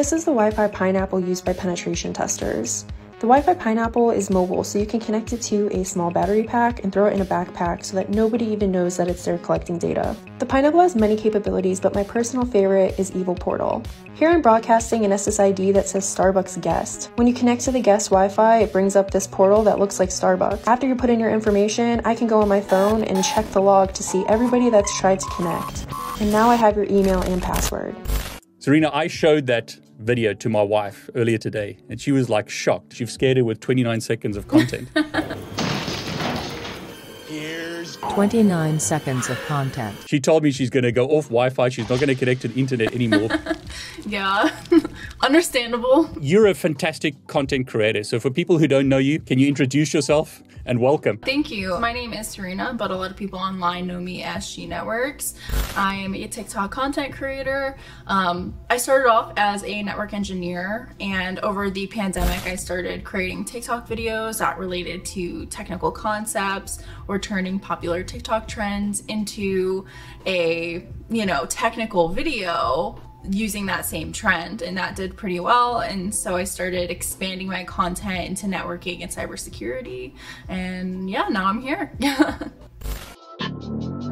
This is the Wi-Fi pineapple used by penetration testers. The Wi-Fi Pineapple is mobile, so you can connect it to a small battery pack and throw it in a backpack so that nobody even knows that it's there collecting data. The Pineapple has many capabilities, but my personal favorite is Evil Portal. Here I'm broadcasting an SSID that says Starbucks guest. When you connect to the guest Wi-Fi, it brings up this portal that looks like Starbucks. After you put in your information, I can go on my phone and check the log to see everybody that's tried to connect. And now I have your email and password. Serena, I showed that video to my wife earlier today, and she was like shocked. You've scared her with 29 seconds of content. Here's 29 seconds of content. she told me she's going to go off Wi Fi. She's not going to connect to the internet anymore. Yeah, understandable. You're a fantastic content creator. So, for people who don't know you, can you introduce yourself and welcome? Thank you. My name is Serena, but a lot of people online know me as She Networks. I am a TikTok content creator. Um, I started off as a network engineer, and over the pandemic, I started creating TikTok videos that related to technical concepts or turning popular TikTok trends into a you know technical video using that same trend and that did pretty well. And so i started expanding my content into networking and cybersecurity. And yeah now i'm here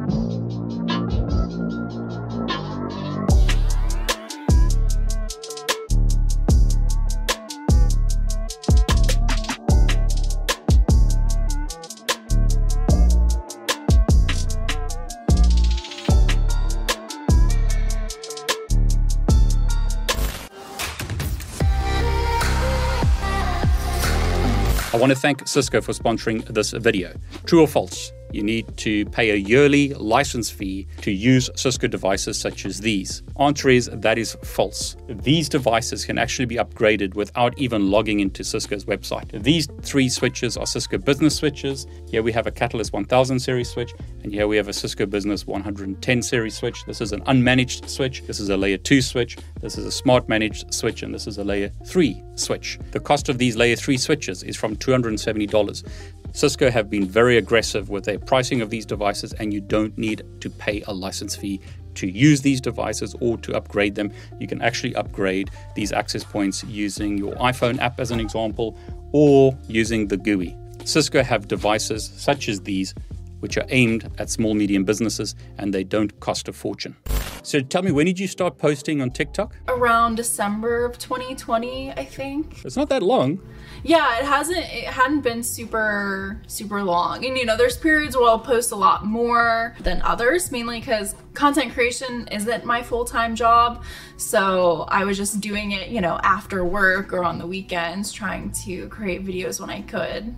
want to thank Cisco for sponsoring this video. True or false? You need to pay a yearly license fee to use Cisco devices such as these. Answer is that is false. These devices can actually be upgraded without even logging into Cisco's website. These three switches are Cisco business switches. Here we have a Catalyst 1000 series switch, and here we have a Cisco Business 110 series switch. This is an unmanaged switch. This is a layer 2 switch. This is a smart managed switch, and this is a layer 3 switch. The cost of these layer 3 switches is from $270. Cisco have been very aggressive with their pricing of these devices, and you don't need to pay a license fee to use these devices or to upgrade them. You can actually upgrade these access points using your iPhone app, as an example, or using the GUI. Cisco have devices such as these, which are aimed at small, medium businesses, and they don't cost a fortune. So tell me, when did you start posting on TikTok? around december of 2020 i think It's not that long. Yeah it hasn't it hadn't been super super long. And you know there's periods where i'll post a lot more than others mainly because content creation isn't my full-time job. So i was just doing it you know after work or on the weekends trying to create videos when i could.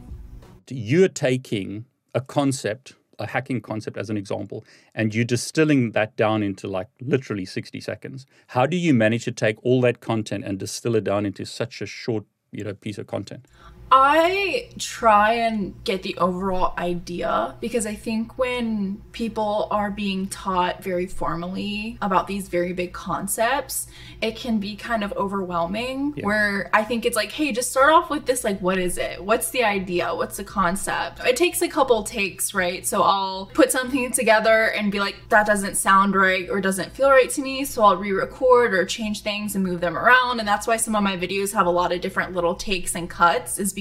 You're taking a concept, a hacking concept as an example, and you're distilling that down into like literally 60 seconds. How do you manage to take all that content and distill it down into such a short, you know, piece of content? I try and get the overall idea because I think when people are being taught very formally about these very big concepts, it can be kind of overwhelming. Where I think it's like, hey, just start off with this like, what is it? What's the idea? What's the concept? It takes a couple takes, right? So I'll put something together and be like, that doesn't sound right or doesn't feel right to me. So I'll re record or change things and move them around. And that's why some of my videos have a lot of different little takes and cuts, is because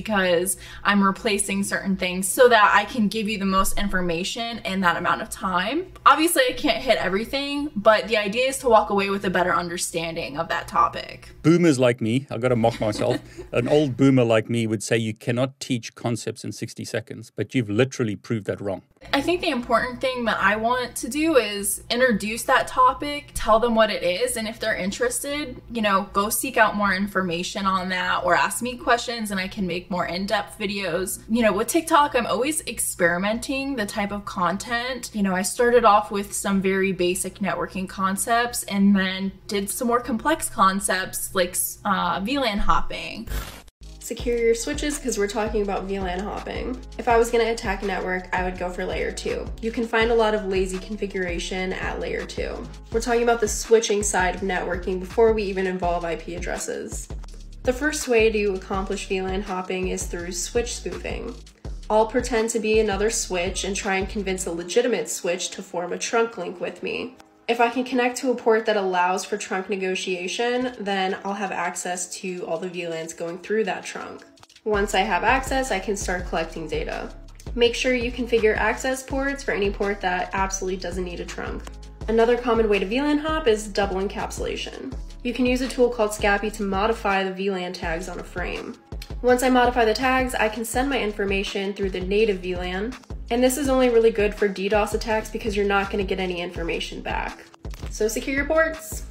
I'm replacing certain things so that I can give you the most information in that amount of time. Obviously, I can't hit everything, but the idea is to walk away with a better understanding of that topic. Boomers like me, I've got to mock myself. An old boomer like me would say you cannot teach concepts in 60 seconds, but you've literally proved that wrong. I think the important thing that I want to do is introduce that topic, tell them what it is, and if they're interested, you know, go seek out more information on that or ask me questions and I can make more in depth videos. You know, with TikTok, I'm always experimenting the type of content. You know, I started off with some very basic networking concepts and then did some more complex concepts like uh, VLAN hopping. Secure your switches because we're talking about VLAN hopping. If I was going to attack a network, I would go for layer 2. You can find a lot of lazy configuration at layer 2. We're talking about the switching side of networking before we even involve IP addresses. The first way to accomplish VLAN hopping is through switch spoofing. I'll pretend to be another switch and try and convince a legitimate switch to form a trunk link with me. If I can connect to a port that allows for trunk negotiation, then I'll have access to all the VLANs going through that trunk. Once I have access, I can start collecting data. Make sure you configure access ports for any port that absolutely doesn't need a trunk. Another common way to VLAN hop is double encapsulation. You can use a tool called Scapy to modify the VLAN tags on a frame. Once I modify the tags, I can send my information through the native VLAN, and this is only really good for DDoS attacks because you're not going to get any information back. So secure your ports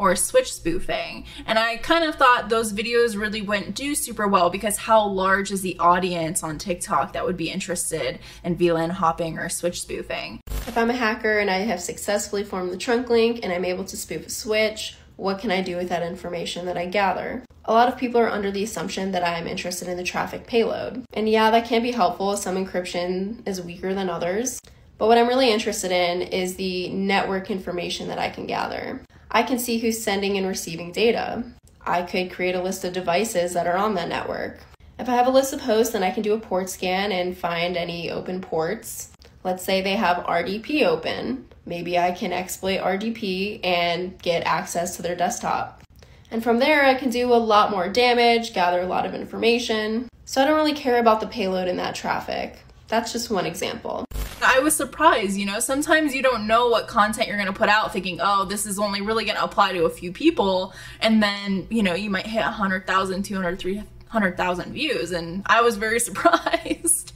or switch spoofing. And I kind of thought those videos really wouldn't do super well because how large is the audience on TikTok that would be interested in VLAN hopping or switch spoofing? If I'm a hacker and I have successfully formed the trunk link and I'm able to spoof a switch, what can I do with that information that I gather? A lot of people are under the assumption that I'm interested in the traffic payload. And yeah, that can be helpful. Some encryption is weaker than others. But what I'm really interested in is the network information that I can gather. I can see who's sending and receiving data. I could create a list of devices that are on that network. If I have a list of hosts, then I can do a port scan and find any open ports. Let's say they have RDP open. Maybe I can exploit RDP and get access to their desktop. And from there, I can do a lot more damage, gather a lot of information. So I don't really care about the payload in that traffic. That's just one example. I was surprised, you know, sometimes you don't know what content you're going to put out thinking, oh, this is only really going to apply to a few people. And then, you know, you might hit 100,000, 200, 300,000 views. And I was very surprised.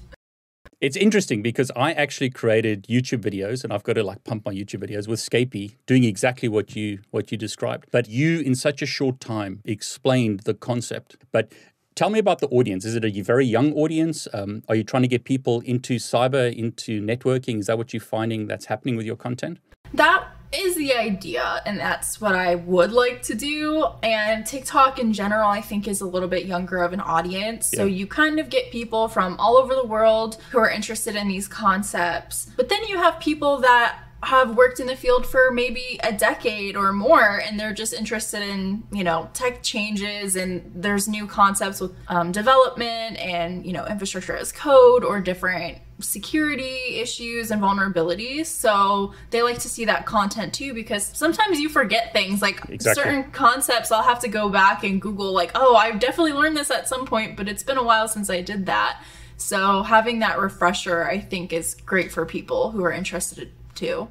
It's interesting because I actually created YouTube videos and I've got to like pump my YouTube videos with Scapy doing exactly what you what you described. But you in such a short time explained the concept. But Tell me about the audience. Is it a very young audience? Um, are you trying to get people into cyber, into networking? Is that what you're finding that's happening with your content? That is the idea, and that's what I would like to do. And TikTok in general, I think, is a little bit younger of an audience. Yeah. So you kind of get people from all over the world who are interested in these concepts. But then you have people that have worked in the field for maybe a decade or more and they're just interested in you know tech changes and there's new concepts with um, development and you know infrastructure as code or different security issues and vulnerabilities so they like to see that content too because sometimes you forget things like exactly. certain concepts i'll have to go back and google like oh i've definitely learned this at some point but it's been a while since i did that so having that refresher i think is great for people who are interested too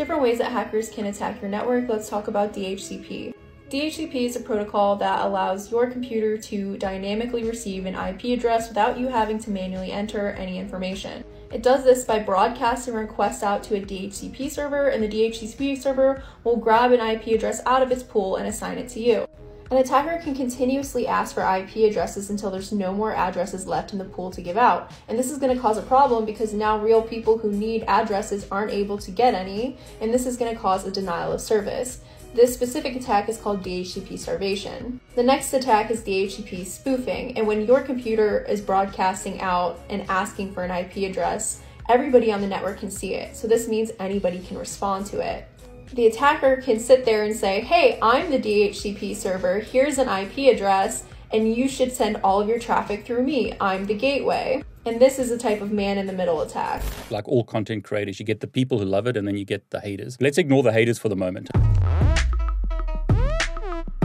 Different ways that hackers can attack your network. Let's talk about DHCP. DHCP is a protocol that allows your computer to dynamically receive an IP address without you having to manually enter any information. It does this by broadcasting requests out to a DHCP server, and the DHCP server will grab an IP address out of its pool and assign it to you. An attacker can continuously ask for IP addresses until there's no more addresses left in the pool to give out. And this is going to cause a problem because now real people who need addresses aren't able to get any, and this is going to cause a denial of service. This specific attack is called DHCP starvation. The next attack is DHCP spoofing, and when your computer is broadcasting out and asking for an IP address, everybody on the network can see it. So this means anybody can respond to it the attacker can sit there and say, hey, I'm the DHCP server, here's an IP address, and you should send all of your traffic through me. I'm the gateway. And this is a type of man in the middle attack. Like all content creators, you get the people who love it and then you get the haters. Let's ignore the haters for the moment.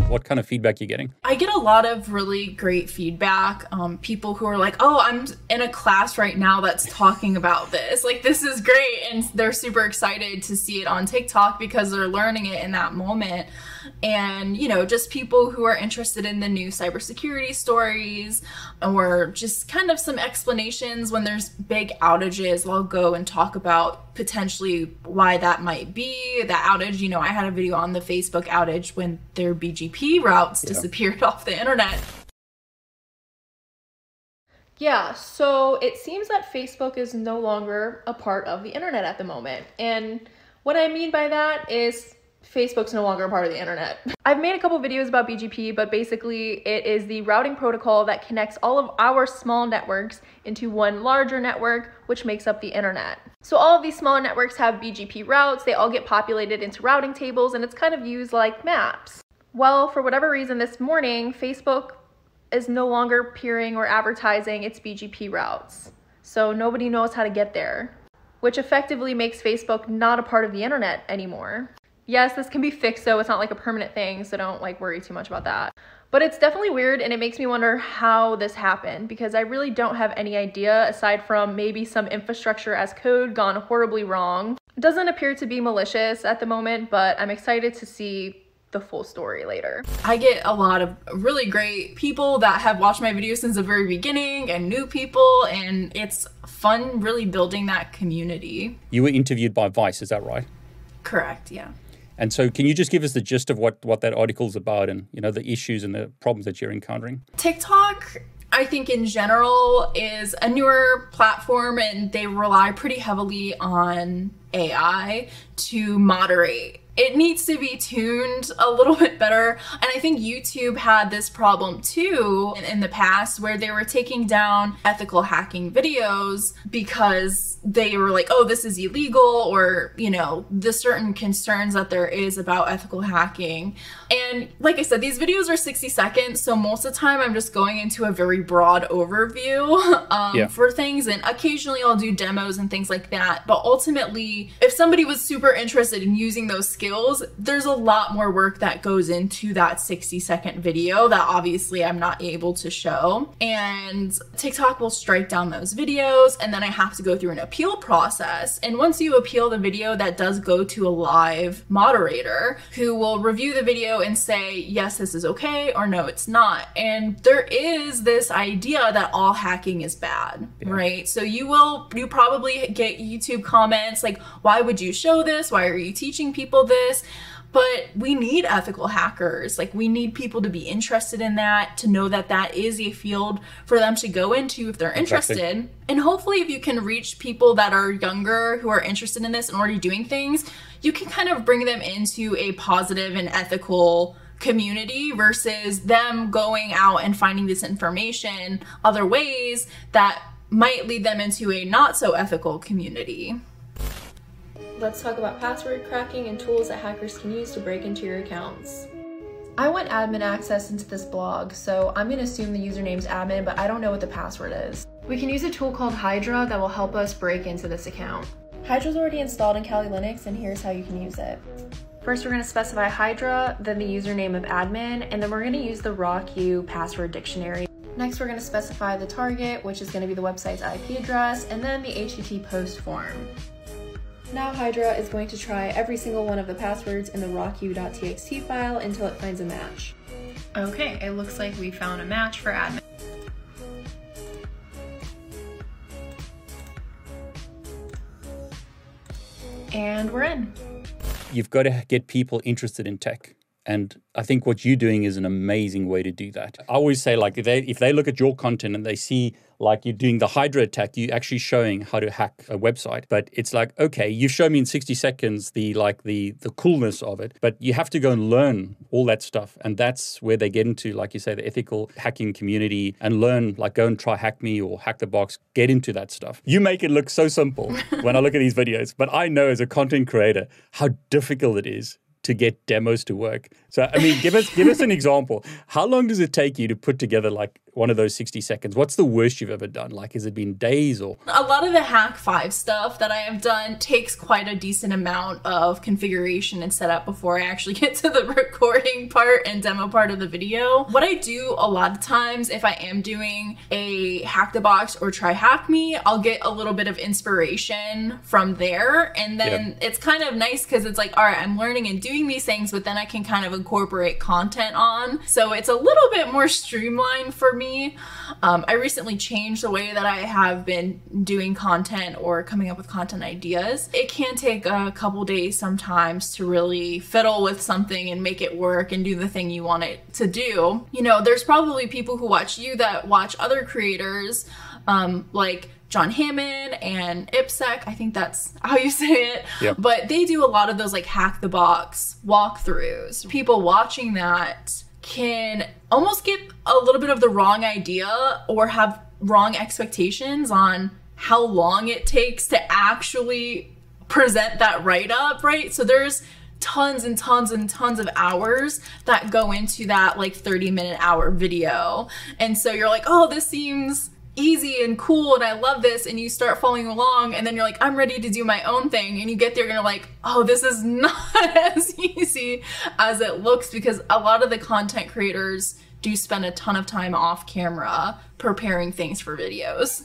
What kind of feedback you're you getting? I get a lot of really great feedback. Um, people who are like, "Oh, I'm in a class right now that's talking about this. Like, this is great," and they're super excited to see it on TikTok because they're learning it in that moment. And you know, just people who are interested in the new cybersecurity stories, or just kind of some explanations when there's big outages. I'll go and talk about potentially why that might be. That outage, you know, I had a video on the Facebook outage when their BGP routes yeah. disappeared off the internet. Yeah, so it seems that Facebook is no longer a part of the internet at the moment. And what I mean by that is Facebook's no longer a part of the internet. I've made a couple videos about BGP, but basically it is the routing protocol that connects all of our small networks into one larger network, which makes up the internet. So all of these smaller networks have BGP routes, they all get populated into routing tables, and it's kind of used like maps. Well, for whatever reason this morning, Facebook is no longer peering or advertising its BGP routes. So nobody knows how to get there which effectively makes Facebook not a part of the internet anymore. Yes, this can be fixed though, it's not like a permanent thing, so don't like worry too much about that. But it's definitely weird and it makes me wonder how this happened because I really don't have any idea aside from maybe some infrastructure as code gone horribly wrong. It doesn't appear to be malicious at the moment, but I'm excited to see the full story later. I get a lot of really great people that have watched my videos since the very beginning and new people and it's fun really building that community. You were interviewed by Vice, is that right? Correct, yeah. And so, can you just give us the gist of what what that article is about, and you know the issues and the problems that you're encountering? TikTok, I think in general, is a newer platform, and they rely pretty heavily on AI to moderate it needs to be tuned a little bit better. And I think YouTube had this problem too in, in, the past where they were taking down ethical hacking videos because they were like, oh, this is illegal, or, you know, the certain concerns that there is about ethical hacking. And like I said, these videos are 60 seconds. So most of the time I'm just going into a very broad overview um, yeah. for things. And occasionally I'll do demos and things like that. But ultimately, if somebody was super interested in using those skills, skills, there's a lot more work that goes into that 60 second video that obviously I'm not able to show. And TikTok will strike down those videos and then I have to go through an appeal process. And once you appeal the video, that does go to a live moderator who will review the video and say, yes, this is okay, or no, it's not. And there is this idea that all hacking is bad, yeah. right? So you will, you probably get YouTube comments like, why would you show this? Why are you teaching people this? This but we need ethical hackers. Like, we need people to be interested in that, to know that that is a field for them to go into if they're interested. Exactly. And hopefully, if you can reach people that are younger who are interested in this and already doing things, you can kind of bring them into a positive and ethical community versus them going out and finding this information other ways that might lead them into a not so ethical community let's talk about password cracking and tools that hackers can use to break into your accounts. I want admin access into this blog, so I'm gonna assume the username's admin, but I don't know what the password is. We can use a tool called Hydra that will help us break into this account. Hydra's already installed in Kali Linux, and here's how you can use it. First, we're gonna specify Hydra, then the username of admin, and then we're gonna use the RockU password dictionary. Next, we're gonna specify the target, which is gonna be the website's IP address, and then the HTTP post form. Now Hydra is going to try every single one of the passwords in the rocku.txt file until it finds a match. Okay, it looks like we found a match for admin. And we're in. You've got to get people interested in tech. And I think what you're doing is an amazing way to do that. I always say, like, if they, if they look at your content and they see like you're doing the Hydra attack, you're actually showing how to hack a website. But it's like, okay, you show me in 60 seconds the like the the coolness of it, but you have to go and learn all that stuff. And that's where they get into, like you say, the ethical hacking community and learn, like go and try hack me or hack the box, get into that stuff. You make it look so simple when I look at these videos, but I know as a content creator how difficult it is to get demos to work. So I mean, give us give us an example. How long does it take you to put together like one of those 60 seconds? What's the worst you've ever done? Like, has it been days or? A lot of the Hack Five stuff that I have done takes quite a decent amount of configuration and setup before I actually get to the recording part and demo part of the video. What I do a lot of times, if I am doing a hack the box or try hack me, I'll get a little bit of inspiration from there. And then yeah. it's kind of nice because it's like, all right, I'm learning and doing these things, but then I can kind of incorporate content on. So it's a little bit more streamlined for me. Um, I recently changed the way that I have been doing content or coming up with content ideas. It can take a couple days sometimes to really fiddle with something and make it work and do the thing you want it to do. You know, there's probably people who watch you that watch other creators um, like John Hammond and IppSec. I think that's how you say it. Yep. But they do a lot of those like hack the box walkthroughs. People watching that can almost get a little bit of the wrong idea or have wrong expectations on how long it takes to actually present that write up, right? So there's tons and tons and tons of hours that go into that like 30 minute hour video. And so you're like, oh, this seems easy and cool and I love this and you start following along and then you're like I'm ready to do my own thing and you get there and you're like oh this is not as easy as it looks because a lot of the content creators do spend a ton of time off camera preparing things for videos.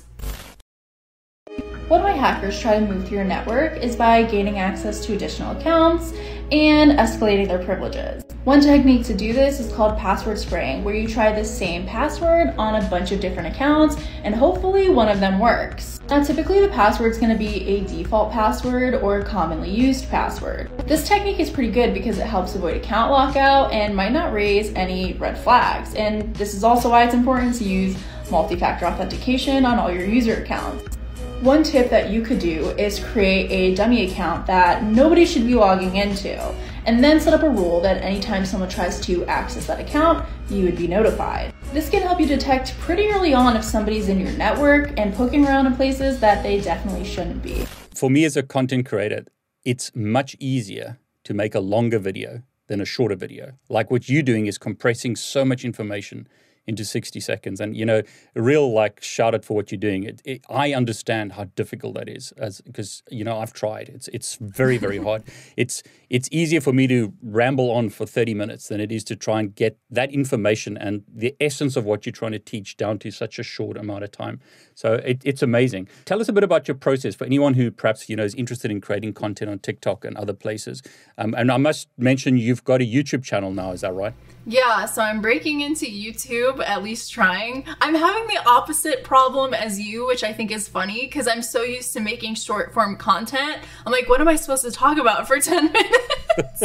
One way hackers try to move through your network is by gaining access to additional accounts and escalating their privileges. One technique to do this is called password spraying, where you try the same password on a bunch of different accounts and hopefully one of them works. Now, typically the password is going to be a default password or a commonly used password. This technique is pretty good because it helps avoid account lockout and might not raise any red flags. And this is also why it's important to use multi-factor authentication on all your user accounts. One tip that you could do is create a dummy account that nobody should be logging into, and then set up a rule that anytime someone tries to access that account, you would be notified. This can help you detect pretty early on if somebody's in your network and poking around in places that they definitely shouldn't be. For me as a content creator, it's much easier to make a longer video than a shorter video. Like what you're doing is compressing so much information into 60 seconds. And, you know, real like shout out for what you're doing. It, it, I understand how difficult that is as because, you know, I've tried. It's it's very, very hard. It's it's easier for me to ramble on for 30 minutes than it is to try and get that information and the essence of what you're trying to teach down to such a short amount of time. So it, it's amazing. Tell us a bit about your process for anyone who perhaps, you know, is interested in creating content on TikTok and other places. Um, and I must mention you've got a YouTube channel now, is that right? Yeah, so I'm breaking into YouTube, at least trying. I'm having the opposite problem as you, which I think is funny because I'm so used to making short form content. I'm like, what am I supposed to talk about for 10 minutes?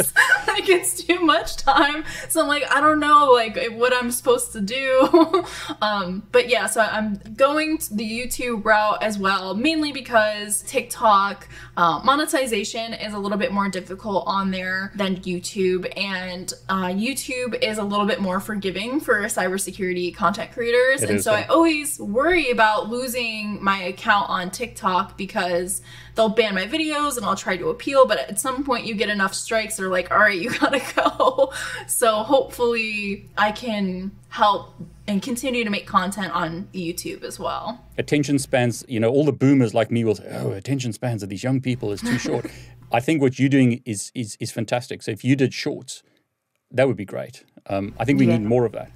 like, it's too much time. So I'm like, I don't know, like, what I'm supposed to do. um, but yeah, so I'm going the YouTube route as well, mainly because TikTok uh, monetization is a little bit more difficult on there than YouTube, and uh, YouTube is a little bit more forgiving for cybersecurity content creators. It and so. I always worry about losing my account on TikTok because they'll ban my videos and I'll try to appeal, but at some point you get enough strikes, they're like, all right, you gotta go. So hopefully I can help and continue to make content on YouTube as well. attention spans, you know, all the boomers like me will say, oh, attention spans of these young people is too short. I think what you're doing is is is fantastic. So if you did shorts, that would be great. Um, I think we need more of that.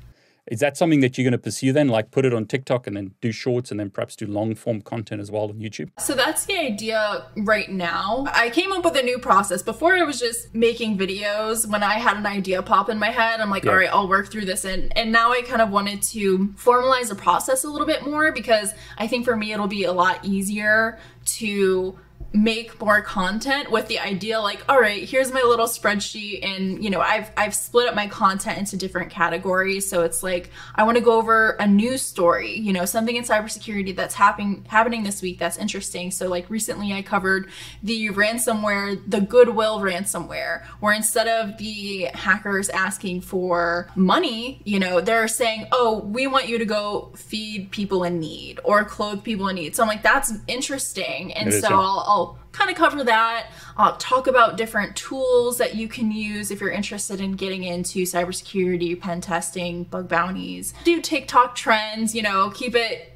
Is that something that you're going to pursue then? Like put it on TikTok and then do shorts and then perhaps do long form content as well on YouTube? So that's the idea right now. I came up with a new process. Before I was just making videos when I had an idea pop in my head. I'm like, Yeah. all right, I'll work through this. And, and now I kind of wanted to formalize the process a little bit more because I think for me it'll be a lot easier to make more content with the idea like all right here's my little spreadsheet and you know i've i've split up my content into different categories. So it's like i want to go over a news story you know something in cybersecurity that's happening happening this week that's interesting. So like recently i covered the ransomware the goodwill ransomware where instead of the hackers asking for money you know they're saying oh we want you to go feed people in need or clothe people in need. So i'm like that's interesting. And It so. I'll, I'll kind of cover that. I'll talk about different tools that you can use if you're interested in getting into cybersecurity, pen testing, bug bounties. Do TikTok trends, you know, keep it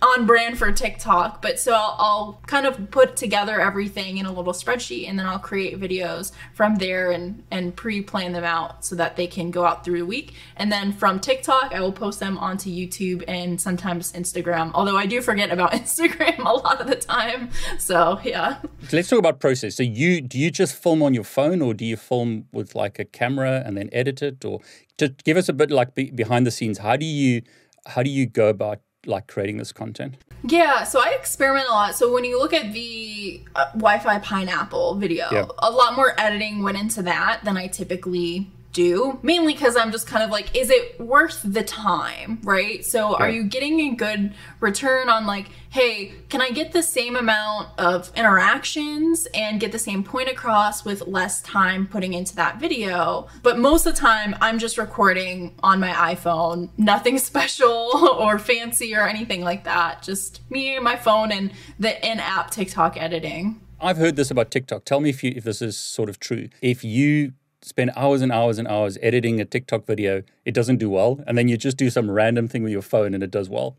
on brand for TikTok. But so I'll, I'll kind of put together everything in a little spreadsheet and then I'll create videos from there and, and pre plan them out so that they can go out through the week. And then from TikTok, I will post them onto YouTube and sometimes Instagram. Although I do forget about Instagram a lot of the time. So yeah. Let's talk about process. So you do you just film on your phone or do you film with like a camera and then edit it or just give us a bit like be, behind the scenes. How do you how do you go about like creating this content? Yeah, so I experiment a lot. So when you look at the uh, Wi-Fi pineapple video, Yeah. a lot more editing went into that than I typically do. Mainly because I'm just kind of like, is it worth the time, right? So are you getting a good return on like, hey, can I get the same amount of interactions and get the same point across with less time putting into that video? But most of the time, I'm just recording on my iPhone, nothing special or fancy or anything like that. Just me and my phone and the in-app TikTok editing. I've heard this about TikTok. Tell me if you if this is sort of true. If you spend hours and hours and hours editing a TikTok video, it doesn't do well, and then you just do some random thing with your phone and it does well.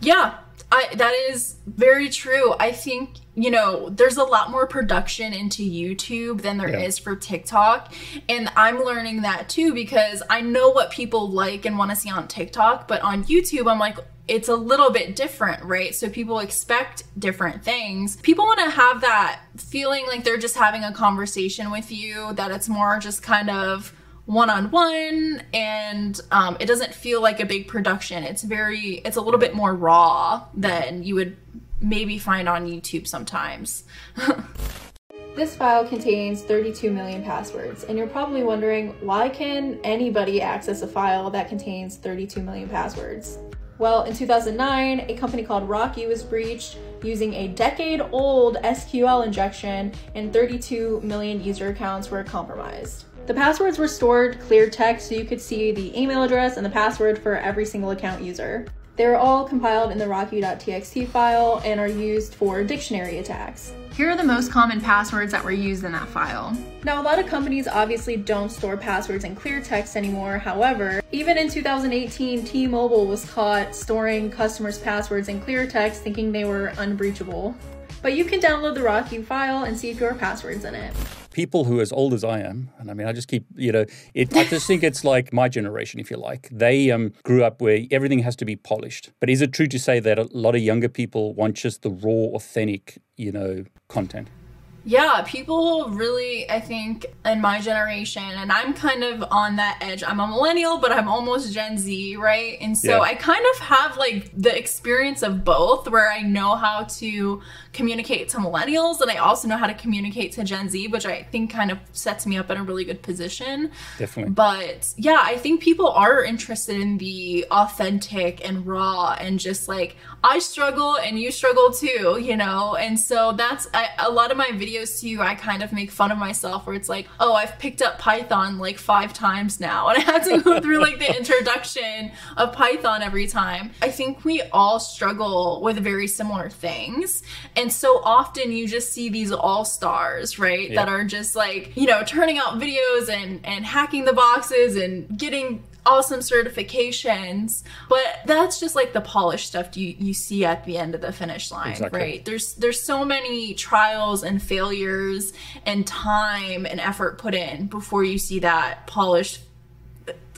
Yeah, I, that is very true. I think, you know, there's a lot more production into YouTube than there is Yeah. for TikTok. And I'm learning that too because I know what people like and want to see on TikTok, but on YouTube, I'm like, it's a little bit different, right? So people expect different things. People want to have that feeling like they're just having a conversation with you, that it's more just kind of one on one and um, it doesn't feel like a big production. It's very, it's a little bit more raw than you would maybe find on YouTube sometimes. This file contains 32 million passwords, and you're probably wondering why can anybody access a file that contains 32 million passwords? Well, in 2009, a company called Rocky was breached using a decade old SQL injection, and 32 million user accounts were compromised. The passwords were stored clear text so you could see the email address and the password for every single account user. They are all compiled in the rocky.txt file and are used for dictionary attacks. Here are the most common passwords that were used in that file. Now, a lot of companies obviously don't store passwords in clear text anymore. However, even in 2018, T Mobile was caught storing customers' passwords in clear text thinking they were unbreachable. But you can download the Rocky file and see if your password's in it. people who are as old as I am, and I mean, I just keep, you know, it, I just think it's like my generation, if you like. They um, grew up where everything has to be polished. But is it true to say that a lot of younger people want just the raw, authentic, you know, content? Yeah, people really, I think, in my generation, and I'm kind of on that edge. I'm a millennial, but I'm almost Gen Z, right? And so Yeah. I kind of have like the experience of both, where I know how to communicate to millennials, and I also know how to communicate to Gen Z, which I think kind of sets me up in a really good position. Definitely. But yeah, I think people are interested in the authentic and raw and just like I struggle and you struggle too, you know? And so that's I, a lot of my videos too. I kind of make fun of myself where it's like, oh, I've picked up Python like five times now and I had to go through like the introduction of Python every time. I think we all struggle with very similar things. And so often you just see these all stars, right? That are just like, you know, turning out videos and, and hacking the boxes and getting awesome certifications. But that's just like the polished stuff you, you see at the end of the finish line, Exactly. right? There's there's so many trials and failures and time and effort put in before you see that polished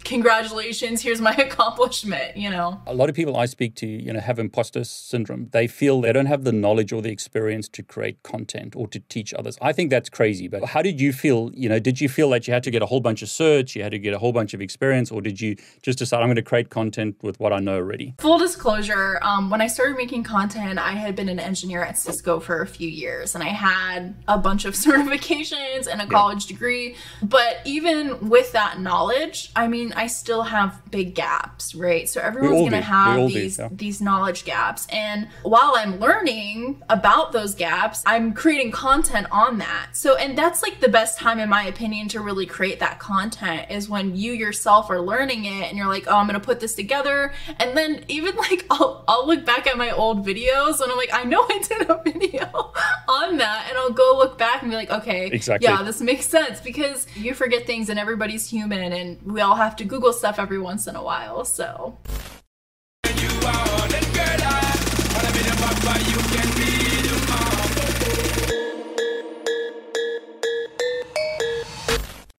congratulations, here's my accomplishment, you know. a lot of people I speak to, you know, have imposter syndrome. They feel they don't have the knowledge or the experience to create content or to teach others. I think that's crazy. But how did you feel? You know, did you feel that you had to get a whole bunch of search, you had to get a whole bunch of experience, or did you just decide I'm going to create content with what I know already? Full disclosure, um, when I started making content, I had been an engineer at Cisco for a few years and I had a bunch of certifications and a college degree. But even with that knowledge, I mean, I still have big gaps, right? So everyone's going to have do, these yeah. these knowledge gaps. And while I'm learning about those gaps, I'm creating content on that. So, and that's like the best time, in my opinion, to really create that content is when you yourself are learning it and you're like, oh, I'm going to put this together. And then even like, I'll, I'll look back at my old videos and I'm like, I know I did a video on that. And I'll go look back and be like, okay, Exactly. yeah, this makes sense because you forget things and everybody's human and we all have to Google stuff every once in a while. So.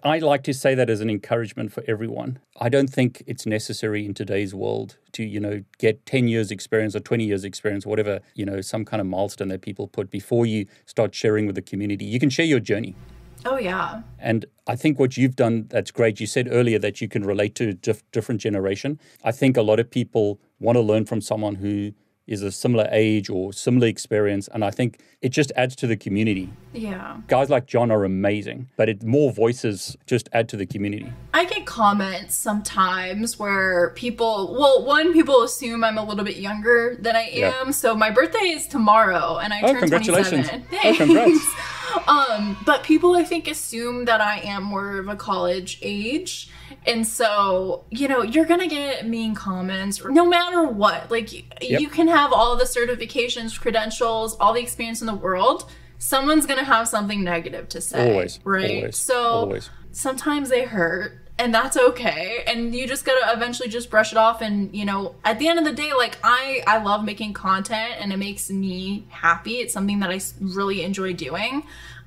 I like to say that as an encouragement for everyone. I don't think it's necessary in today's world to, you know, get 10 years experience or 20 years experience, whatever, you know, some kind of milestone that people put before you start sharing with the community. You can share your journey. Oh, yeah. And I think what you've done that's great. You said earlier that you can relate to a dif- different generation. I think a lot of people want to learn from someone who is a similar age or similar experience, and I think it just adds to the community. Yeah. Guys like John are amazing, but it more voices just add to the community. I get comments sometimes where people, well, one, people assume I'm a little bit younger than I Yeah. am. So my birthday is tomorrow and I Oh, turn congratulations. 27. Oh, congrats. Thanks. um, but people, I think, assume that I am more of a college age. And so, you know, you're going to get mean comments no matter what. Like, Yep. you can have all the certifications, credentials, all the experience in the world. Someone's going to have something negative to say. Always, Right. always, so, always. sometimes they hurt and that's okay and you just gotta eventually just brush it off and you know at the end of the day like i i love making content and it makes me happy it's something that i really enjoy doing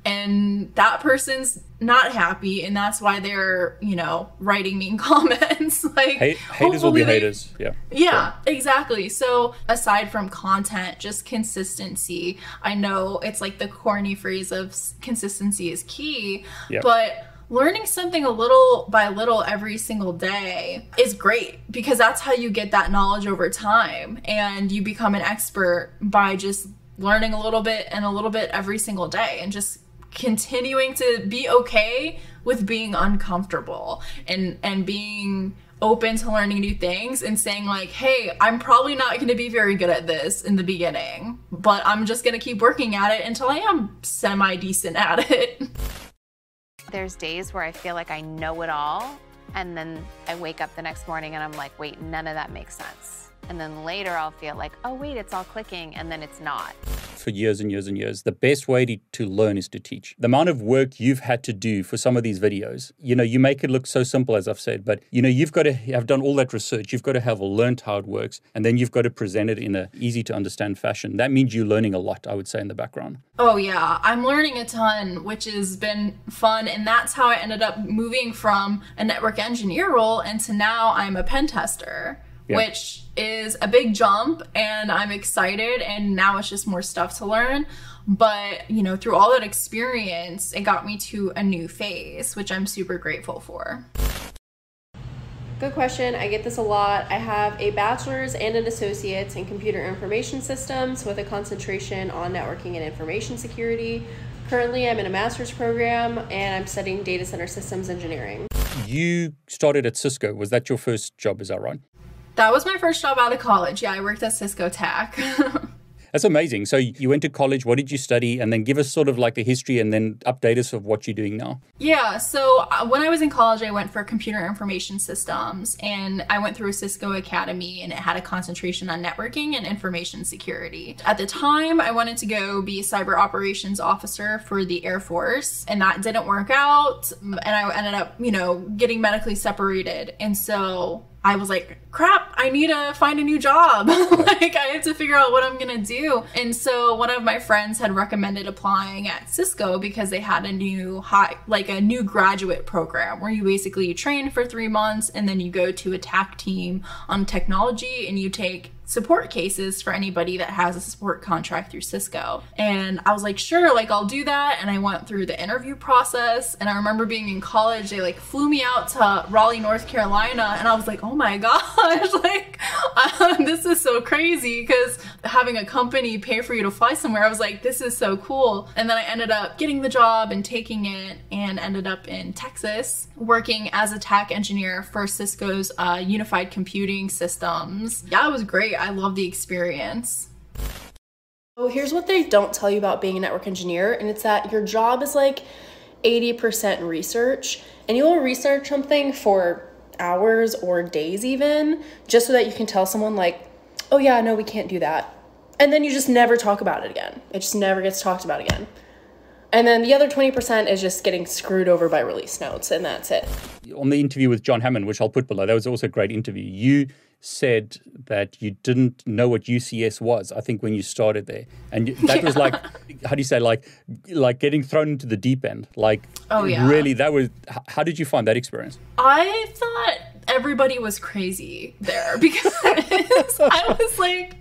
and that person's not happy and that's why they're you know writing mean comments like Hate, haters will be they- haters. Yeah. yeah, exactly. So, aside from content, just consistency. I know it's like the corny phrase of consistency is key, Yeah. but learning something a little by little every single day is great because that's how you get that knowledge over time and you become an expert by just learning a little bit and a little bit every single day and just continuing to be okay with being uncomfortable and and being open to learning new things and saying like hey i'm probably not going to be very good at this in the beginning but i'm just going to keep working at it until i am semi decent at it There's days where I feel like I know it all, and then I wake up the next morning and I'm like, wait, none of that makes sense. And then later I'll feel like, oh, wait, it's all clicking, and then it's not. for years and years and years. The best way to, to learn is to teach. The amount of work you've had to do for some of these videos, you know, you make it look so simple, as I've said, but you know, you've got to have done all that research. You've got to have learned how it works, and then you've got to present it in a easy to understand fashion. That means you're learning a lot, I would say, in the background. Oh yeah, I'm learning a ton, which has been fun, and that's how I ended up moving from a network engineer role into now I'm a pen tester, Yeah. which is a big jump, and I'm excited, and now it's just more stuff to learn. But you know, through all that experience, it got me to a new phase, which I'm super grateful for. Good question. I get this a lot. I have a bachelor's and an associate's in computer information systems with a concentration on networking and information security. Currently, I'm in a master's program and I'm studying data center systems engineering. You started at Cisco. Was that your first job? Is that right? That was my first job out of college. Yeah, I worked at Cisco Tech. That's amazing. So you went to college. What did you study? And then give us sort of like the history and then update us of what you're doing now. Yeah, so uh, when I was in college, I went for computer information systems and I went through Cisco Academy and it had a concentration on networking and information security. At the time, I wanted to go be a cyber operations officer for the Air Force and that didn't work out. And I ended up, you know, getting medically separated. And so I was like, crap, I need to find a new job. like, I have to figure out what I'm gonna do. And so, one of my friends had recommended applying at Cisco because they had a new high, like a new graduate program where you basically train for three months and then you go to a TAC team on technology and you take support cases for anybody that has a support contract through Cisco. And I was like, sure, like I'll do that. And I went through the interview process. And I remember being in college, they like flew me out to Raleigh, North Carolina. And I was like, oh my gosh, like um, this is so crazy because having a company pay for you to fly somewhere, I was like, this is so cool. And then I ended up getting the job and taking it and ended up in Texas working as a tech engineer for Cisco's uh, unified computing systems. Yeah, it was great. I love the experience. So here's what they don't tell you about being a network engineer, and it's that your job is like 80% research, and you will research something for hours or days even, just so that you can tell someone like, oh yeah, no, we can't do that. And then you just never talk about it again. It just never gets talked about again. And then the other 20% is just getting screwed over by release notes, and that's it. On the interview with John Hammond, which I'll put below, that was also a great interview. You said that you didn't know what UCS was. I think when you started there, and you- that was like, how do you say, like, like getting thrown into the deep end. Like, Oh, yeah. really, that was. How did you find that experience? I thought everybody was crazy there because I was like,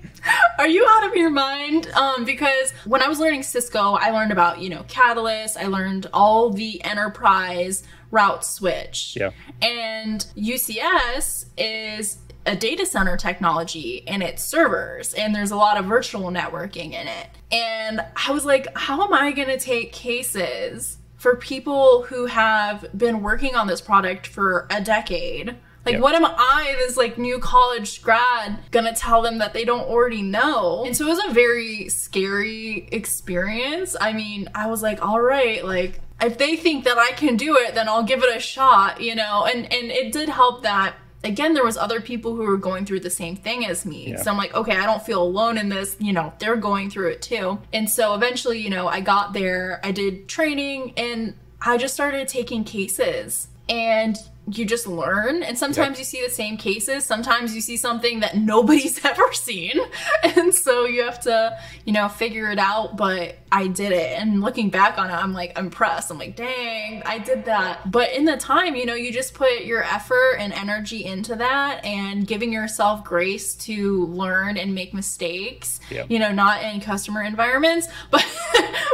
are you out of your mind? Um, because when I was learning Cisco, I learned about, you know, Catalyst, I learned all the enterprise route switch. Yeah. And UCS is a data center technology and it's servers and there's a lot of virtual networking in it. And I was like, how am I going to take cases for people who have been working on this product for a decade? Like, what am I, this like new college grad, gonna tell them that they don't already know? And so it was a very scary experience. I mean, I was like, all right, like if they think that I can do it, then I'll give it a shot, you know. And and it did help that again there was other people who were going through the same thing as me. Yeah. So I'm like, okay, I don't feel alone in this, you know, they're going through it too. And so eventually, you know, I got there, I did training and I just started taking cases and you just learn. And sometimes yep. you see the same cases. Sometimes you see something that nobody's ever seen. And so you have to you know figure it out. But i did it. And looking back on it i'm like impressed. I'm like dang i did that. But in the time you know you just put your effort and energy into that and giving yourself grace to learn and make mistakes yep. you know not in customer environments but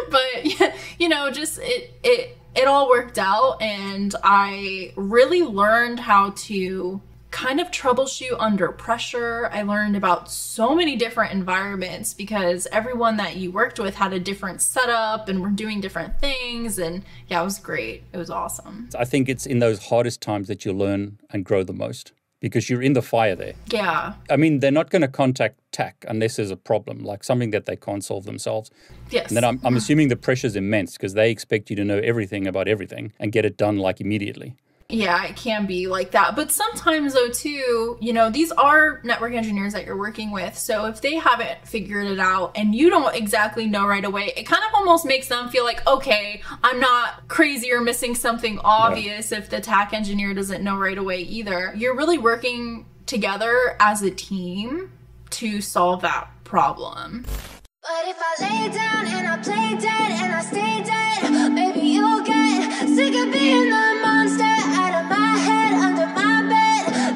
but you know just it it it all worked out and I really learned how to kind of troubleshoot under pressure. I learned about so many different environments because everyone that you worked with had a different setup and were doing different things. And yeah, it was great. It was awesome. I think it's in those hardest times that you learn and grow the most because you're in the fire there. Yeah. I mean, they're not going to contact TAC unless there's a problem, like something that they can't solve themselves. Yes. And then I'm, I'm assuming the pressure's immense because they expect you to know everything about everything and get it done like immediately. Yeah, it can be like that. But sometimes, though, too, you know, these are network engineers that you're working with. So if they haven't figured it out and you don't exactly know right away, it kind of almost makes them feel like, okay, I'm not crazy or missing something obvious yeah. if the TAC engineer doesn't know right away either. You're really working together as a team to solve that problem. But if I lay down and I play dead and I stay dead, maybe you'll get sick of being the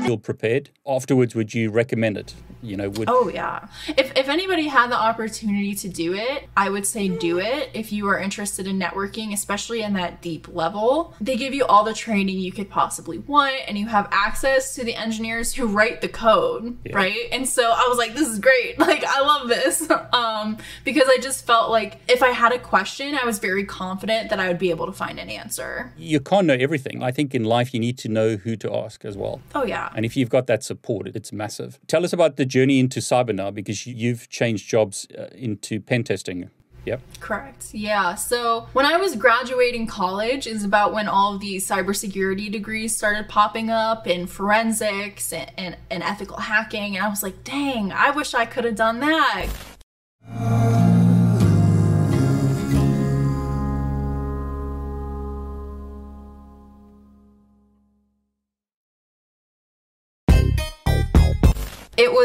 feel prepared. Afterwards, would you recommend it? You know, would Oh yeah. If if anybody had the opportunity to do it, I would say do it if you are interested in networking, especially in that deep level. They give you all the training you could possibly want and you have access to the engineers who write the code, yeah. right? And so I was like this is great. Like I love this. um because I just felt like if I had a question, I was very confident that I would be able to find an answer. You can't know everything. I think in life you need to know who to ask as well. Oh yeah. And if you've got that support, it's massive. Tell us about the journey into cyber now because you've changed jobs uh, into pen testing. Yep. Correct. Yeah. So when I was graduating college is about when all of these cybersecurity degrees started popping up in forensics and, and, and ethical hacking. And I was like, dang, I wish I could have done that.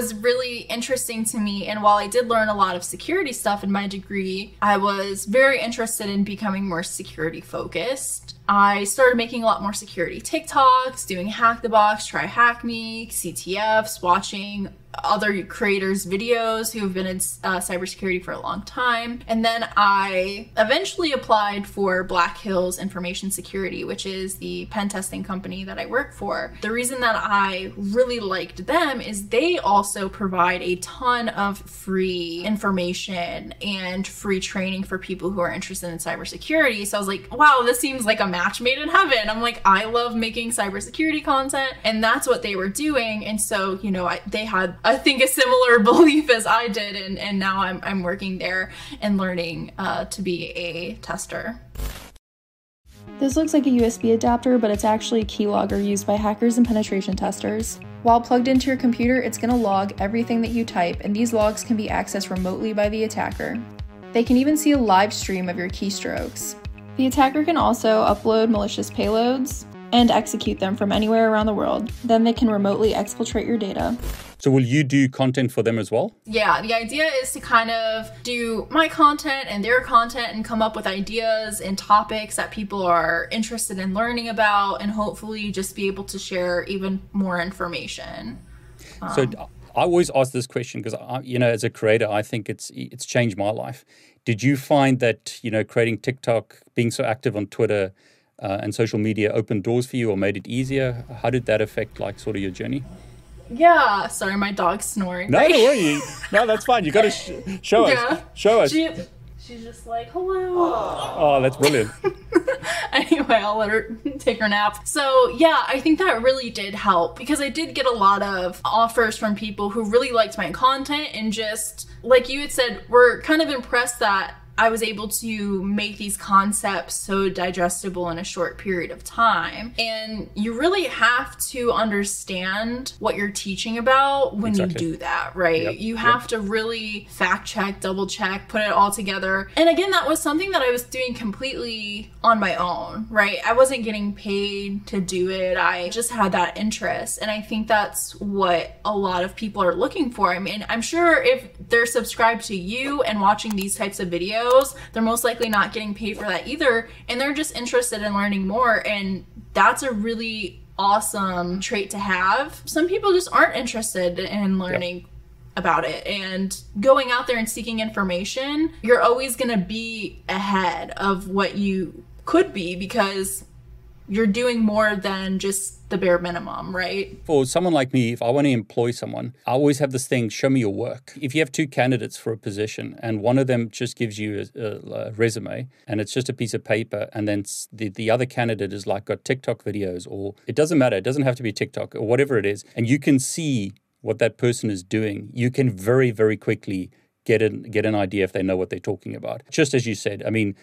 Was really interesting to me. And while I did learn a lot of security stuff in my degree, I was very interested in becoming more security focused. I started making a lot more security TikToks, doing Hack the Box, Try Hack Me, CTFs, watching other creators' videos who have been in uh, cybersecurity for a long time. And then I eventually applied for Black Hills Information Security, which is the pen testing company that I work for. The reason that I really liked them is they also provide a ton of free information and free training for people who are interested in cybersecurity. So I was like, wow, this seems like a match made in heaven. I'm like, I love making cybersecurity content, and that's what they were doing. And so, you know, I, they had I think a similar belief as I did, and, and now I'm, I'm working there and learning uh, to be a tester. This looks like a USB adapter, but it's actually a keylogger used by hackers and penetration testers. While plugged into your computer, it's going to log everything that you type, and these logs can be accessed remotely by the attacker. They can even see a live stream of your keystrokes. The attacker can also upload malicious payloads and execute them from anywhere around the world. Then they can remotely exfiltrate your data. So will you do content for them as well? Yeah, the idea is to kind of do my content and their content and come up with ideas and topics that people are interested in learning about and hopefully just be able to share even more information. Um, so I always ask this question because you know as a creator I think it's it's changed my life. Did you find that you know creating TikTok, being so active on Twitter uh, and social media opened doors for you or made it easier? How did that affect like sort of your journey? Yeah. Sorry, my dog's snoring. No, don't worry. No, that's fine. You got to sh- show yeah. us. Show us. She, she's just like, hello. Oh, that's brilliant. anyway, I'll let her take her nap. So, yeah, I think that really did help because I did get a lot of offers from people who really liked my content and just, like you had said, were kind of impressed that I was able to make these concepts so digestible in a short period of time. And you really have to understand what you're teaching about when Exactly. you do that, right? Yep, You yep. have to really fact check, double check, put it all together. And again, that was something that I was doing completely on my own, right? I wasn't getting paid to do it. I just had that interest. And I think that's what a lot of people are looking for. I mean, I'm sure if they're subscribed to you and watching these types of videos, they're most likely not getting paid for that either. And they're just interested in learning more. And that's a really awesome trait to have. Some people just aren't interested in learning about it and going out there and seeking information, you're always going to be ahead of what you could be because you're doing more than just the bare minimum, right? For someone like me, if I want to employ someone, I always have this thing show me your work. If you have two candidates for a position and one of them just gives you a, a, resume and it's just a piece of paper, and then the, the other candidate is like got TikTok videos, or it doesn't matter, it doesn't have to be TikTok or whatever it is, and you can see what that person is doing, you can very, very quickly get an, get an idea if they know what they're talking about. Just as you said, I mean,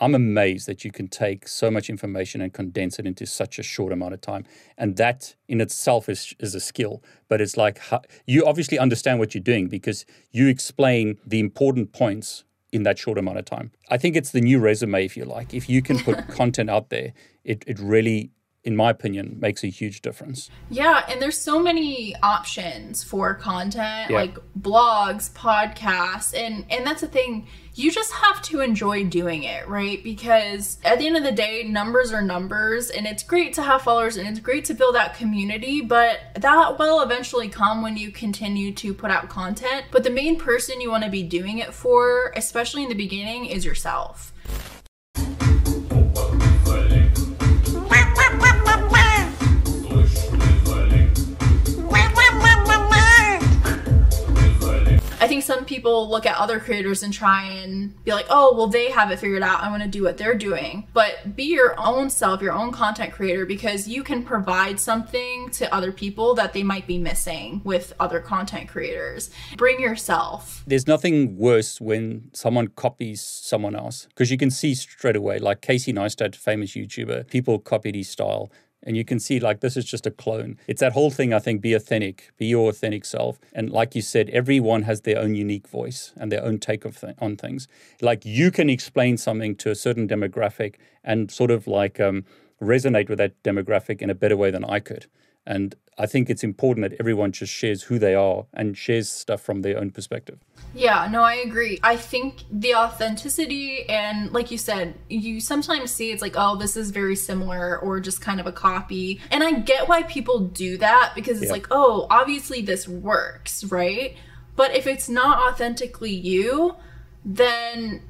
I'm amazed that you can take so much information and condense it into such a short amount of time. And that in itself is, is a skill. But it's like how, you obviously understand what you're doing because you explain the important points in that short amount of time. I think it's the new resume, if you like. If you can put content out there, it, it really, in my opinion, makes a huge difference. Yeah, and there's so many options for content, Yeah. like blogs, podcasts, and and that's the thing. You just have to enjoy doing it, right? Because at the end of the day, numbers are numbers, and it's great to have followers and it's great to build that community, but that will eventually come when you continue to put out content. But the main person you want to be doing it for, especially in the beginning, is yourself. Some people look at other creators and try and be like, oh, well, they have it figured out. I want to do what they're doing. But be your own self, your own content creator, because you can provide something to other people that they might be missing with other content creators. Bring yourself. There's nothing worse when someone copies someone else because you can see straight away, like Casey Neistat, famous YouTuber, people copied his style. And you can see, like, this is just a clone. It's that whole thing, I think, be authentic, be your authentic self. And like you said, everyone has their own unique voice and their own take th- on things. Like, you can explain something to a certain demographic and sort of like um, resonate with that demographic in a better way than I could. And I think it's important that everyone just shares who they are and shares stuff from their own perspective. Yeah, no, I agree. I think the authenticity and like you said, you sometimes see it's like, oh, this is very similar or just kind of a copy. And I get why people do that because it's Yeah. like, oh, obviously this works, right? But if it's not authentically you, then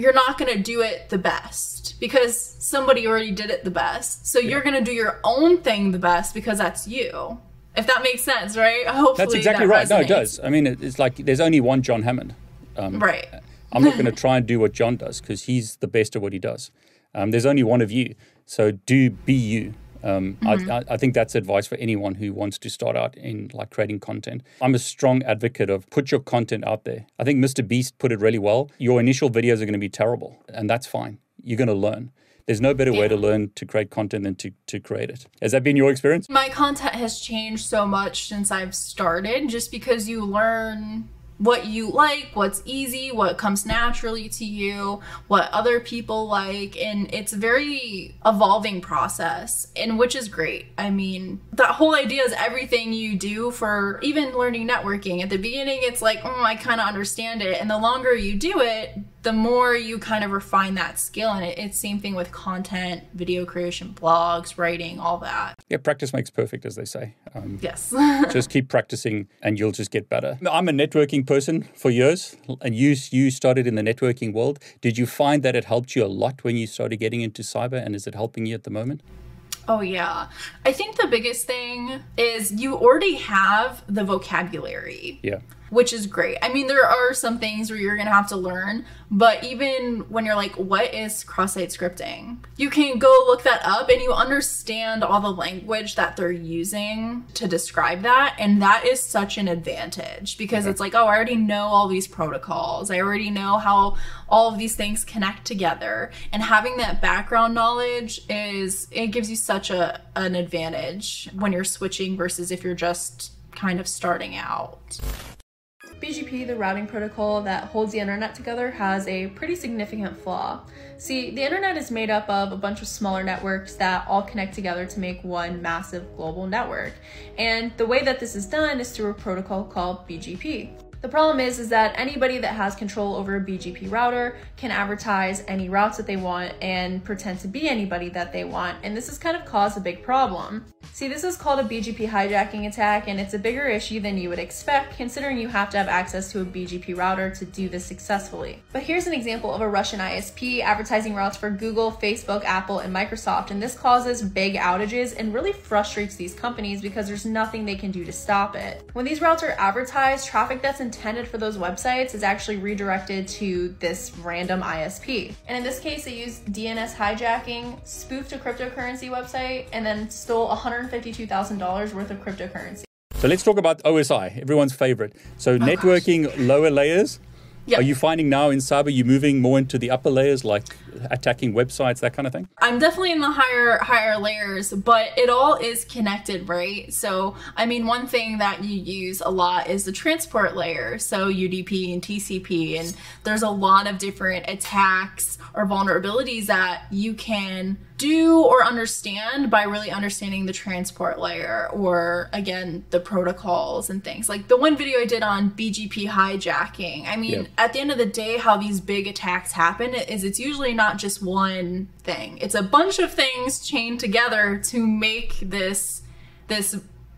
you're not going to do it the best because somebody already did it the best. So you're going to do your own thing the best because that's you. If that makes sense, right? Hopefully That's exactly that right. No, it does. I mean, it's like there's only one John Hammond. Right. I'm not going to try and do what John does because he's the best at what he does. Um, there's only one of you. So do be you. Um, I, I, I think that's advice for anyone who wants to start out in like creating content. I'm a strong advocate of put your content out there. I think Mr. Beast put it really well. Your initial videos are going to be terrible, and that's fine. You're going to learn. There's no better way to learn to create content than to, to create it. Has that been your experience? My content has changed so much since I've started just because you learn what you like, what's easy, what comes naturally to you, what other people like, and it's a very evolving process, and which is great. I mean, that whole idea is everything you do for even learning networking. At the beginning, it's like, oh, I kind of understand it, and the longer you do it, the more you kind of refine that skill and it, it's same thing with content video creation blogs writing all that Yeah, practice makes perfect, as they say. Um, yes just keep practicing and you'll just get better. I'm a networking person for years and you you started in the networking world. Did you find that it helped you a lot when you started getting into cyber and is it helping you at the moment? Oh, yeah. I think the biggest thing is you already have the vocabulary. Yeah. Which is great. I mean, there are some things where you're gonna have to learn, but even when you're like, what is cross site scripting? You can go look that up and you understand all the language that they're using to describe that. And that is such an advantage because it's like, oh, I already know all these protocols. I already know how all of these things connect together. And having that background knowledge is, it gives you such a, an advantage when you're switching versus if you're just kind of starting out. BGP, the routing protocol that holds the internet together, has a pretty significant flaw. See, the internet is made up of a bunch of smaller networks that all connect together to make one massive global network. And the way that this is done is through a protocol called BGP. The problem is, is that anybody that has control over a BGP router can advertise any routes that they want and pretend to be anybody that they want, and this has kind of caused a big problem. See, this is called a BGP hijacking attack, and it's a bigger issue than you would expect, considering you have to have access to a BGP router to do this successfully. But here's an example of a Russian ISP advertising routes for Google, Facebook, Apple, and Microsoft, and this causes big outages and really frustrates these companies because there's nothing they can do to stop it. When these routes are advertised, traffic that's intended for those websites is actually redirected to this random ISP. And in this case, they used DNS hijacking, spoofed a cryptocurrency website, and then stole $152,000 worth of cryptocurrency. So let's talk about OSI, everyone's favorite. So oh networking lower layers. Yep. Are you finding now in cyber you're moving more into the upper layers, like attacking websites, that kind of thing? I'm definitely in the higher higher layers, but it all is connected, right? So, I mean, one thing that you use a lot is the transport layer, so UDP and TCP, and there's a lot of different attacks or vulnerabilities that you can do or understand by really understanding the transport layer or again the protocols and things like the one video i did on bgp hijacking i mean Yep. at the end of the day how these big attacks happen is it's usually not just one thing it's a bunch of things chained together to make this this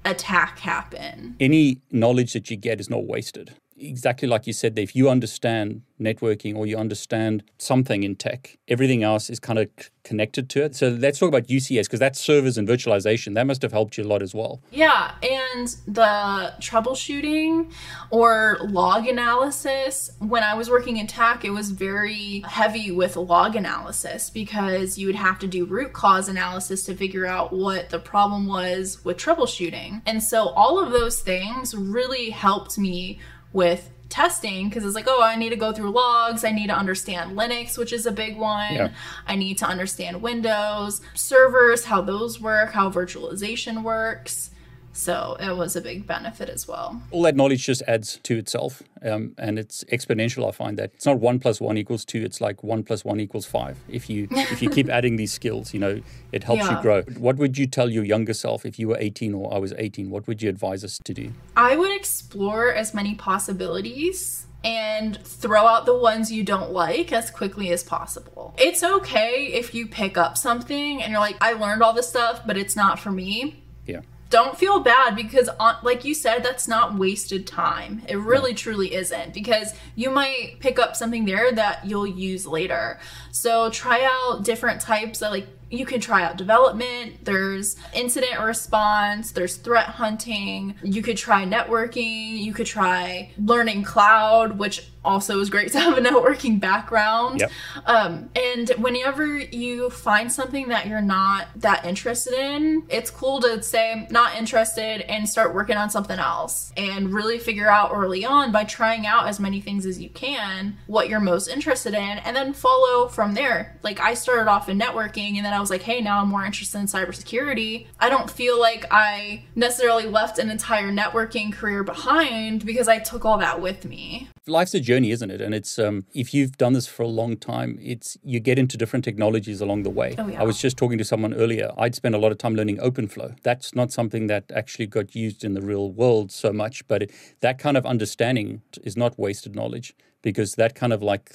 attack happen Any knowledge that you get is not wasted. Exactly like you said, if you understand networking or you understand something in tech, everything else is kind of c- connected to it. So let's talk about UCS because that's servers and virtualization. That must have helped you a lot as well. Yeah, and the troubleshooting or log analysis, when I was working in tech, it was very heavy with log analysis because you would have to do root cause analysis to figure out what the problem was with troubleshooting. And so all of those things really helped me with testing because it's like, oh, I need to go through logs. I need to understand Linux, which is a big one. Yeah. I need to understand Windows, servers, how those work, how virtualization works. So it was a big benefit as well. All that knowledge just adds to itself, um, and it's exponential. I find that it's not one plus one equals two; it's like one plus one equals five. If you if you keep adding these skills, you know it helps you grow. What would you tell your younger self if you were eighteen or I was eighteen? What would you advise us to do? I would explore as many possibilities and throw out the ones you don't like as quickly as possible. It's okay if you pick up something and you're like, I learned all this stuff, but it's not for me. Yeah. Don't feel bad because on, like you said that's not wasted time. It really truly isn't because you might pick up something there that you'll use later. So try out different types of like you can try out development. There's incident response. There's threat hunting. You could try networking. You could try learning cloud which also is great to have a networking background. Yep. um, and whenever you find something that you're not that interested in, it's cool to say not interested and start working on something else. And really figure out early on by trying out as many things as you can what you're most interested in and then follow from there. Like I started off in networking and then I was like, hey, now I'm more interested in cybersecurity. I don't feel like I necessarily left an entire networking career behind because I took all that with me. life's a journey isn't it and it's um, if you've done this for a long time it's you get into different technologies along the way Oh, yeah. i was just talking to someone earlier i'd spent a lot of time learning openflow that's not something that actually got used in the real world so much but it, that kind of understanding is not wasted knowledge because that kind of like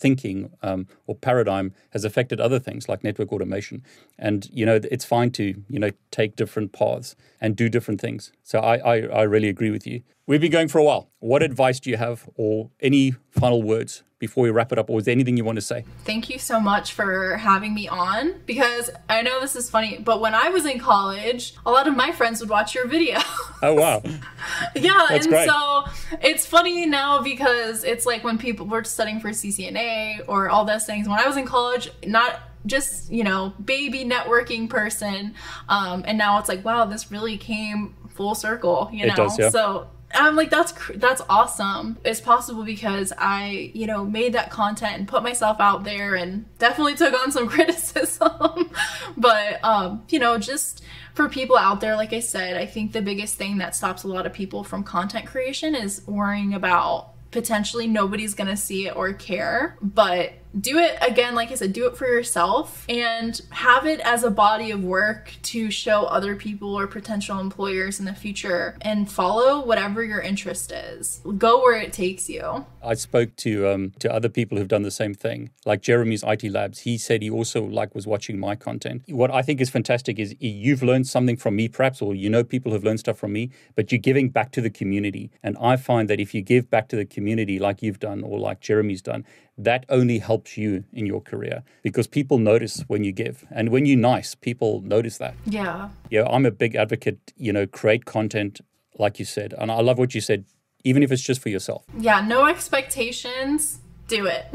thinking um, or paradigm has affected other things like network automation. And you know it's fine to you know take different paths and do different things. So I, I i really agree with you. We've been going for a while. What advice do you have or any final words before we wrap it up, or is there anything you want to say? Thank you so much for having me on because I know this is funny, but when I was in college, a lot of my friends would watch your video. Oh, wow. yeah, That's and great. so it's funny now because it's like when people were studying for CCNA or all those things. When I was in college, not just you know baby networking person, um, and now it's like wow, this really came full circle. You It know, does, yeah. so I'm like that's that's awesome. It's possible because I you know made that content and put myself out there and definitely took on some criticism, but um, you know just for people out there, like I said, I think the biggest thing that stops a lot of people from content creation is worrying about potentially nobody's gonna see it or care. But do it again, like I said, do it for yourself and have it as a body of work to show other people or potential employers in the future and follow whatever your interest is. Go where it takes you. I spoke to um, to other people who've done the same thing, like Jeremy's IT Labs. He said he also like was watching my content. What I think is fantastic is you've learned something from me, perhaps, or you know people who've learned stuff from me, but you're giving back to the community. And I find that if you give back to the community, like you've done or like Jeremy's done, that only helps you in your career because people notice when you give, and when you're nice, people notice that. Yeah. Yeah, I'm a big advocate. You know, create content, like you said, and I love what you said. Even if it's just for yourself. Yeah, no expectations. Do it.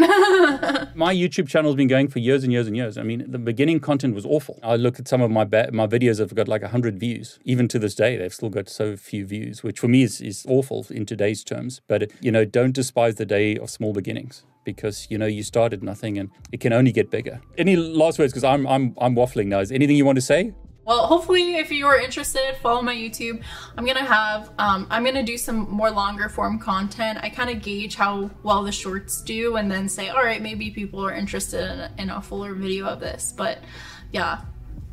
My YouTube channel has been going for years and years and years. I mean, the beginning content was awful. I look at some of my ba- my videos have got like 100 views. Even to this day, they've still got so few views, which for me is, is awful in today's terms. But, you know, don't despise the day of small beginnings because, you know, you started nothing and it can only get bigger. Any last words? Because I'm, I'm, I'm waffling now. Is anything you want to say? Well, hopefully, if you are interested, follow my YouTube. I'm gonna have, um, I'm gonna do some more longer form content. I kind of gauge how well the shorts do, and then say, all right, maybe people are interested in in a fuller video of this. But yeah,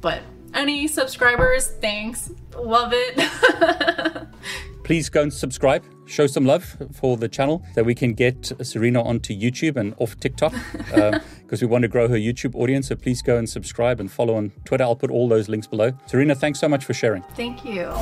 but any subscribers, thanks, love it. Please go and subscribe. Show some love for the channel that we can get Serena onto YouTube and off TikTok uh, because we want to grow her YouTube audience. So please go and subscribe and follow on Twitter. I'll put all those links below. Serena, thanks so much for sharing. Thank you.